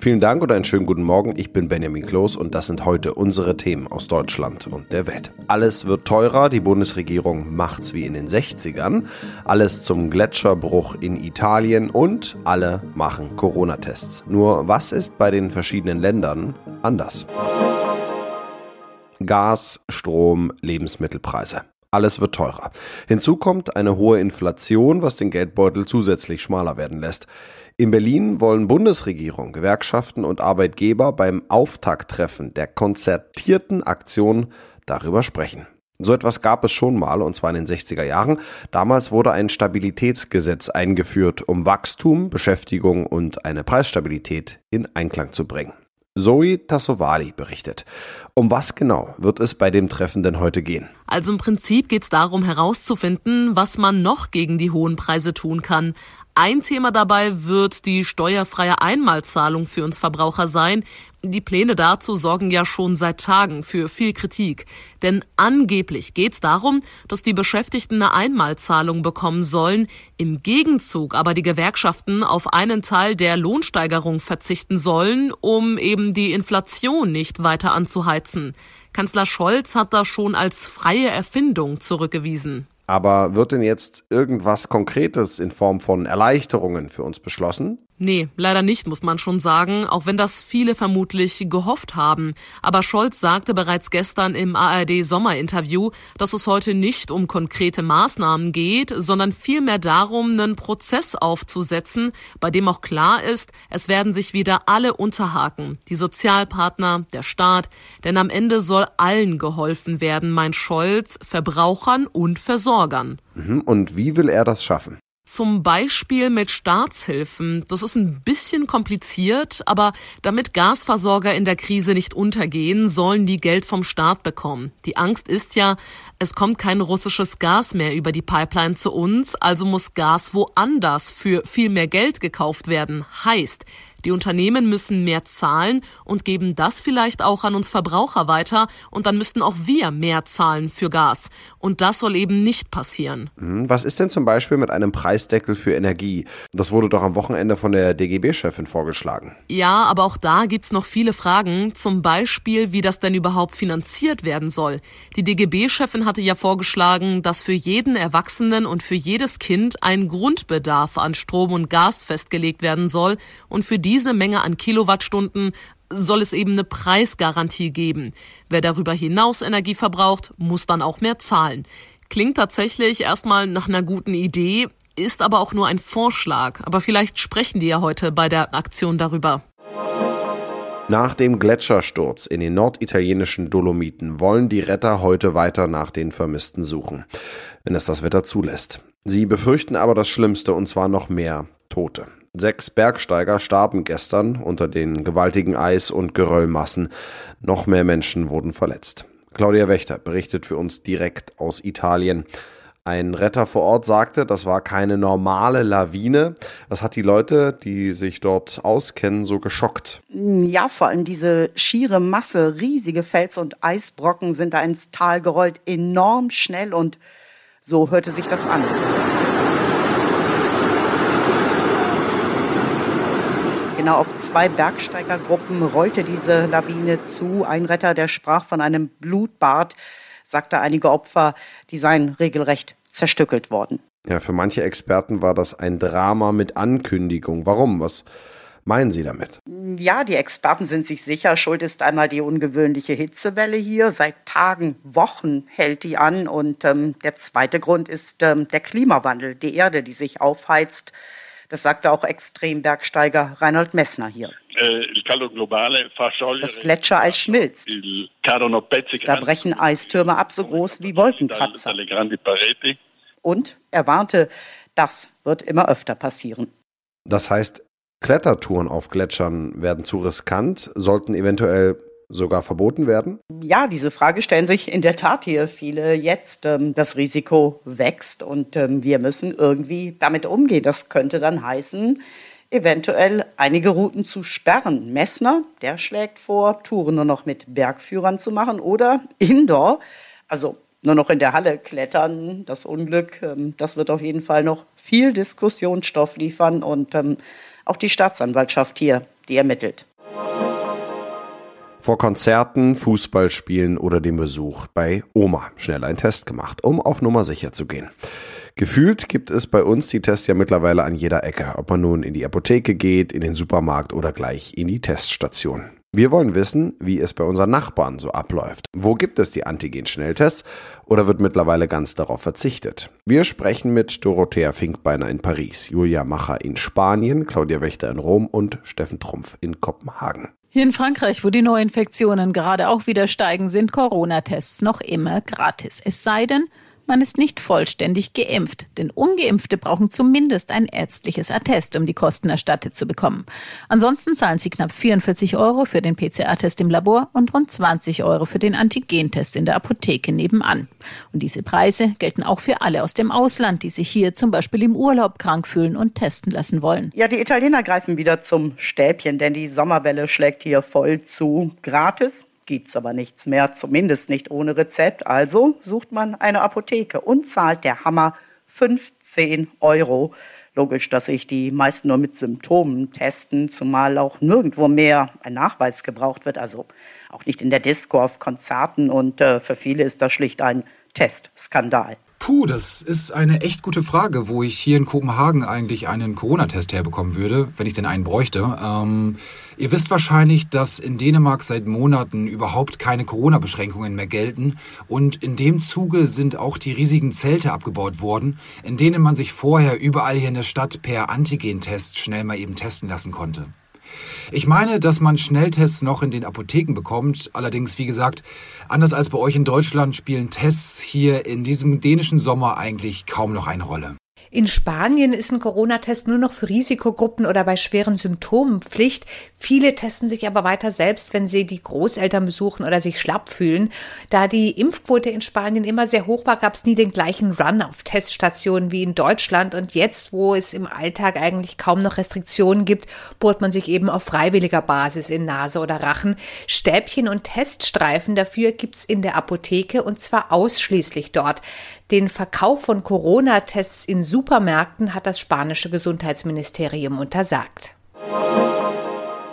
Vielen Dank und einen schönen guten Morgen. Ich bin Benjamin Kloß und das sind heute unsere Themen aus Deutschland und der Welt. Alles wird teurer, die Bundesregierung macht's wie in den 60ern. Alles zum Gletscherbruch in Italien und alle machen Corona-Tests. Nur was ist bei den verschiedenen Ländern anders? Gas, Strom, Lebensmittelpreise. Alles wird teurer. Hinzu kommt eine hohe Inflation, was den Geldbeutel zusätzlich schmaler werden lässt. In Berlin wollen Bundesregierung, Gewerkschaften und Arbeitgeber beim Auftakttreffen der konzertierten Aktion darüber sprechen. So etwas gab es schon mal, und zwar in den 60er Jahren. Damals wurde ein Stabilitätsgesetz eingeführt, um Wachstum, Beschäftigung und eine Preisstabilität in Einklang zu bringen. Zoe Tassovali berichtet. Um was genau wird es bei dem Treffen denn heute gehen? Also im Prinzip geht es darum herauszufinden, was man noch gegen die hohen Preise tun kann. Ein Thema dabei wird die steuerfreie Einmalzahlung für uns Verbraucher sein. Die Pläne dazu sorgen ja schon seit Tagen für viel Kritik. Denn angeblich geht es darum, dass die Beschäftigten eine Einmalzahlung bekommen sollen, im Gegenzug aber die Gewerkschaften auf einen Teil der Lohnsteigerung verzichten sollen, um eben die Inflation nicht weiter anzuheizen. Kanzler Scholz hat das schon als freie Erfindung zurückgewiesen. Aber wird denn jetzt irgendwas Konkretes in Form von Erleichterungen für uns beschlossen? Nee, leider nicht, muss man schon sagen, auch wenn das viele vermutlich gehofft haben. Aber Scholz sagte bereits gestern im ARD Sommerinterview, dass es heute nicht um konkrete Maßnahmen geht, sondern vielmehr darum, einen Prozess aufzusetzen, bei dem auch klar ist, es werden sich wieder alle unterhaken. Die Sozialpartner, der Staat, denn am Ende soll allen geholfen werden, meint Scholz, Verbrauchern und Versorgern. Mhm, und wie will er das schaffen? Zum Beispiel mit Staatshilfen. Das ist ein bisschen kompliziert, aber damit Gasversorger in der Krise nicht untergehen, sollen die Geld vom Staat bekommen. Die Angst ist ja, es kommt kein russisches Gas mehr über die Pipeline zu uns, also muss Gas woanders für viel mehr Geld gekauft werden. Heißt, die Unternehmen müssen mehr zahlen und geben das vielleicht auch an uns Verbraucher weiter und dann müssten auch wir mehr zahlen für Gas. Und das soll eben nicht passieren. Hm, was ist denn zum Beispiel mit einem Preisdeckel für Energie? Das wurde doch am Wochenende von der DGB-Chefin vorgeschlagen. Ja, aber auch da gibt's noch viele Fragen. Zum Beispiel, wie das denn überhaupt finanziert werden soll. Die DGB-Chefin hatte ja vorgeschlagen, dass für jeden Erwachsenen und für jedes Kind ein Grundbedarf an Strom und Gas festgelegt werden soll und für diese Menge an Kilowattstunden soll es eben eine Preisgarantie geben. Wer darüber hinaus Energie verbraucht, muss dann auch mehr zahlen. Klingt tatsächlich erstmal nach einer guten Idee, ist aber auch nur ein Vorschlag. Aber vielleicht sprechen die ja heute bei der Aktion darüber. Nach dem Gletschersturz in den norditalienischen Dolomiten wollen die Retter heute weiter nach den Vermissten suchen, wenn es das Wetter zulässt. Sie befürchten aber das Schlimmste und zwar noch mehr Tote. Sechs Bergsteiger starben gestern unter den gewaltigen Eis- und Geröllmassen. Noch mehr Menschen wurden verletzt. Claudia Wächter berichtet für uns direkt aus Italien. Ein Retter vor Ort sagte, das war keine normale Lawine. Was hat die Leute, die sich dort auskennen, so geschockt? Ja, vor allem diese schiere Masse, riesige Fels- und Eisbrocken sind da ins Tal gerollt, enorm schnell und so hörte sich das an. Genau auf zwei Bergsteigergruppen rollte diese Lawine zu. Ein Retter, der sprach von einem Blutbad, sagte einige Opfer, die seien regelrecht zerstückelt worden. Ja, für manche Experten war das ein Drama mit Ankündigung. Warum? Was meinen Sie damit? Ja, die Experten sind sich sicher. Schuld ist einmal die ungewöhnliche Hitzewelle hier. Seit Tagen, Wochen hält die an. Und ähm, der zweite Grund ist ähm, der Klimawandel, die Erde, die sich aufheizt. Das sagte auch Extrembergsteiger Reinhold Messner hier. Äh, das Gletschereis schmilzt. Da brechen Eistürme ab, so groß wie Wolkenkratzer. Und er warnte, das wird immer öfter passieren. Das heißt, Klettertouren auf Gletschern werden zu riskant, sollten eventuell sogar verboten werden? Ja, diese Frage stellen sich in der Tat hier viele jetzt. Ähm, das Risiko wächst und ähm, wir müssen irgendwie damit umgehen. Das könnte dann heißen, eventuell einige Routen zu sperren. Messner, der schlägt vor, Touren nur noch mit Bergführern zu machen oder indoor, also nur noch in der Halle klettern. Das Unglück, ähm, das wird auf jeden Fall noch viel Diskussionsstoff liefern und auch die Staatsanwaltschaft hier, die ermittelt. Vor Konzerten, Fußballspielen oder dem Besuch bei Oma schnell einen Test gemacht, um auf Nummer sicher zu gehen. Gefühlt gibt es bei uns die Tests ja mittlerweile an jeder Ecke, ob man nun in die Apotheke geht, in den Supermarkt oder gleich in die Teststation. Wir wollen wissen, wie es bei unseren Nachbarn so abläuft. Wo gibt es die Antigen-Schnelltests oder wird mittlerweile ganz darauf verzichtet? Wir sprechen mit Dorothea Finkbeiner in Paris, Julia Macher in Spanien, Claudia Wächter in Rom und Steffen Trumpf in Kopenhagen. Hier in Frankreich, wo die Neuinfektionen gerade auch wieder steigen, sind Corona-Tests noch immer gratis. Es sei denn, man ist nicht vollständig geimpft, denn ungeimpfte brauchen zumindest ein ärztliches Attest, um die Kosten erstattet zu bekommen. Ansonsten zahlen sie knapp 44 Euro für den PCR-Test im Labor und rund 20 Euro für den Antigentest in der Apotheke nebenan. Und diese Preise gelten auch für alle aus dem Ausland, die sich hier zum Beispiel im Urlaub krank fühlen und testen lassen wollen. Ja, die Italiener greifen wieder zum Stäbchen, denn die Sommerwelle schlägt hier voll zu. Gratis gibt es aber nichts mehr, zumindest nicht ohne Rezept. Also sucht man eine Apotheke und zahlt der Hammer 15 Euro. Logisch, dass sich die meisten nur mit Symptomen testen, zumal auch nirgendwo mehr ein Nachweis gebraucht wird, also auch nicht in der Disco auf Konzerten und äh, für viele ist das schlicht ein Testskandal. Puh, das ist eine echt gute Frage, wo ich hier in Kopenhagen eigentlich einen Corona-Test herbekommen würde, wenn ich denn einen bräuchte. Ähm, ihr wisst wahrscheinlich, dass in Dänemark seit Monaten überhaupt keine Corona-Beschränkungen mehr gelten und in dem Zuge sind auch die riesigen Zelte abgebaut worden, in denen man sich vorher überall hier in der Stadt per Antigen-Test schnell mal eben testen lassen konnte. Ich meine, dass man Schnelltests noch in den Apotheken bekommt. Allerdings, wie gesagt, anders als bei euch in Deutschland spielen Tests hier in diesem dänischen Sommer eigentlich kaum noch eine Rolle. In Spanien ist ein Corona-Test nur noch für Risikogruppen oder bei schweren Symptomen Pflicht. Viele testen sich aber weiter selbst, wenn sie die Großeltern besuchen oder sich schlapp fühlen. Da die Impfquote in Spanien immer sehr hoch war, gab es nie den gleichen Run auf Teststationen wie in Deutschland. Und jetzt, wo es im Alltag eigentlich kaum noch Restriktionen gibt, bohrt man sich eben auf freiwilliger Basis in Nase oder Rachen. Stäbchen und Teststreifen dafür gibt's in der Apotheke und zwar ausschließlich dort. Den Verkauf von Corona-Tests in Supermärkten hat das spanische Gesundheitsministerium untersagt.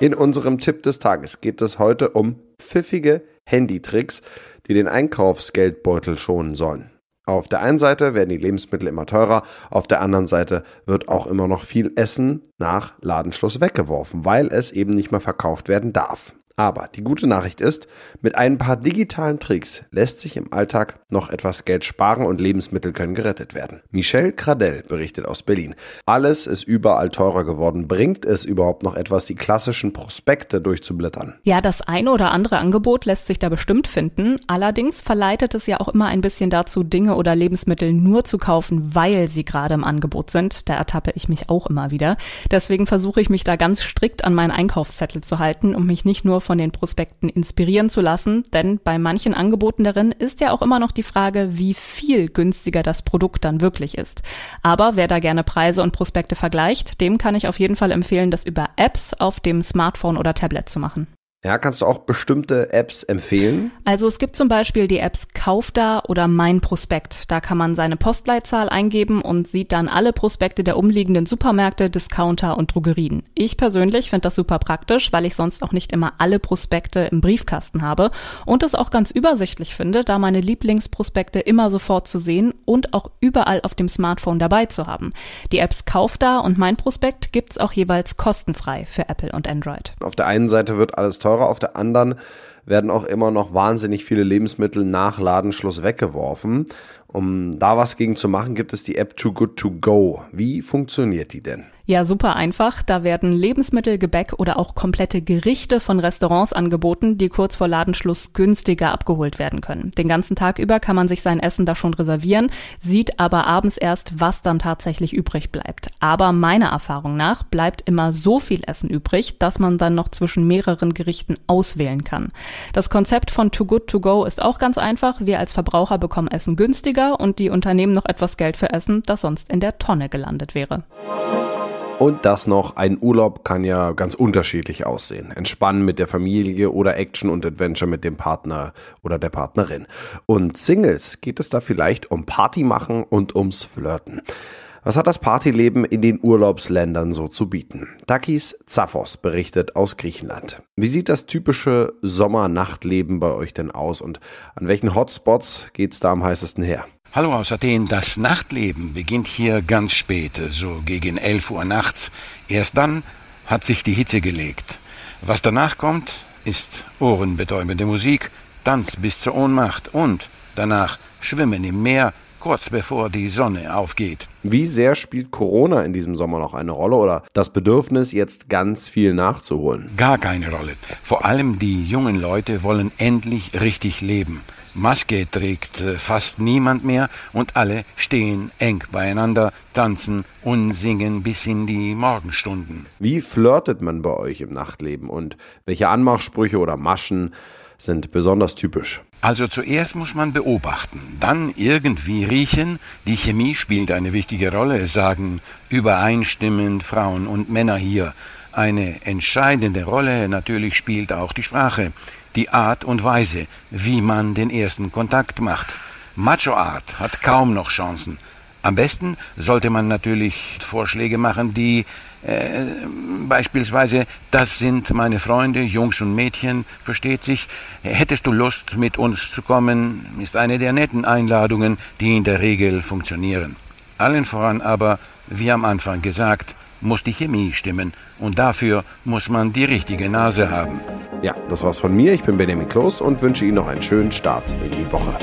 In unserem Tipp des Tages geht es heute um pfiffige Handytricks, die den Einkaufsgeldbeutel schonen sollen. Auf der einen Seite werden die Lebensmittel immer teurer, auf der anderen Seite wird auch immer noch viel Essen nach Ladenschluss weggeworfen, weil es eben nicht mehr verkauft werden darf. Aber die gute Nachricht ist, mit ein paar digitalen Tricks lässt sich im Alltag noch etwas Geld sparen und Lebensmittel können gerettet werden. Michelle Cradell berichtet aus Berlin. Alles ist überall teurer geworden. Bringt es überhaupt noch etwas, die klassischen Prospekte durchzublättern? Ja, das eine oder andere Angebot lässt sich da bestimmt finden. Allerdings verleitet es ja auch immer ein bisschen dazu, Dinge oder Lebensmittel nur zu kaufen, weil sie gerade im Angebot sind. Da ertappe ich mich auch immer wieder. Deswegen versuche ich mich da ganz strikt an meinen Einkaufszettel zu halten und mich nicht nur von den Prospekten inspirieren zu lassen, denn bei manchen Angeboten darin ist ja auch immer noch die Frage, wie viel günstiger das Produkt dann wirklich ist. Aber wer da gerne Preise und Prospekte vergleicht, dem kann ich auf jeden Fall empfehlen, das über Apps auf dem Smartphone oder Tablet zu machen. Ja, kannst du auch bestimmte Apps empfehlen? Also es gibt zum Beispiel die Apps Kaufda oder Mein Prospekt. Da kann man seine Postleitzahl eingeben und sieht dann alle Prospekte der umliegenden Supermärkte, Discounter und Drogerien. Ich persönlich finde das super praktisch, weil ich sonst auch nicht immer alle Prospekte im Briefkasten habe und es auch ganz übersichtlich finde, da meine Lieblingsprospekte immer sofort zu sehen und auch überall auf dem Smartphone dabei zu haben. Die Apps Kaufda und Mein Prospekt gibt's auch jeweils kostenfrei für Apple und Android. Auf der einen Seite wird alles teurer, auf der anderen werden auch immer noch wahnsinnig viele Lebensmittel nach Ladenschluss weggeworfen. Um da was gegen zu machen, gibt es die App Too Good To Go. Wie funktioniert die denn? Ja, super einfach. Da werden Lebensmittel, Gebäck oder auch komplette Gerichte von Restaurants angeboten, die kurz vor Ladenschluss günstiger abgeholt werden können. Den ganzen Tag über kann man sich sein Essen da schon reservieren, sieht aber abends erst, was dann tatsächlich übrig bleibt. Aber meiner Erfahrung nach bleibt immer so viel Essen übrig, dass man dann noch zwischen mehreren Gerichten auswählen kann. Das Konzept von Too Good To Go ist auch ganz einfach. Wir als Verbraucher bekommen Essen günstiger und die Unternehmen noch etwas Geld für Essen, das sonst in der Tonne gelandet wäre. Und das noch, ein Urlaub kann ja ganz unterschiedlich aussehen. Entspannen mit der Familie oder Action und Adventure mit dem Partner oder der Partnerin. Und Singles geht es da vielleicht um Party machen und ums Flirten. Was hat das Partyleben in den Urlaubsländern so zu bieten? Takis Zaphos berichtet aus Griechenland. Wie sieht das typische Sommernachtleben bei euch denn aus und an welchen Hotspots geht's da am heißesten her? Hallo aus Athen. Das Nachtleben beginnt hier ganz spät, so gegen 11 Uhr nachts. Erst dann hat sich die Hitze gelegt. Was danach kommt, ist ohrenbetäubende Musik, Tanz bis zur Ohnmacht und danach Schwimmen im Meer, kurz bevor die Sonne aufgeht. Wie sehr spielt Corona in diesem Sommer noch eine Rolle oder das Bedürfnis, jetzt ganz viel nachzuholen? Gar keine Rolle. Vor allem die jungen Leute wollen endlich richtig leben. Maske trägt äh, fast niemand mehr und alle stehen eng beieinander, tanzen und singen bis in die Morgenstunden. Wie flirtet man bei euch im Nachtleben und welche Anmachsprüche oder Maschen sind besonders typisch? Also zuerst muss man beobachten, dann irgendwie riechen. Die Chemie spielt eine wichtige Rolle, sagen übereinstimmend Frauen und Männer hier. Eine entscheidende Rolle natürlich spielt auch die Sprache, die Art und Weise, wie man den ersten Kontakt macht. Macho Art hat kaum noch Chancen. Am besten sollte man natürlich Vorschläge machen, die äh, beispielsweise, das sind meine Freunde, Jungs und Mädchen, versteht sich. Hättest du Lust, mit uns zu kommen, ist eine der netten Einladungen, die in der Regel funktionieren. Allen voran aber, wie am Anfang gesagt, muss die Chemie stimmen und dafür muss man die richtige Nase haben. Ja, das war's von mir. Ich bin Benjamin Kloß und wünsche Ihnen noch einen schönen Start in die Woche.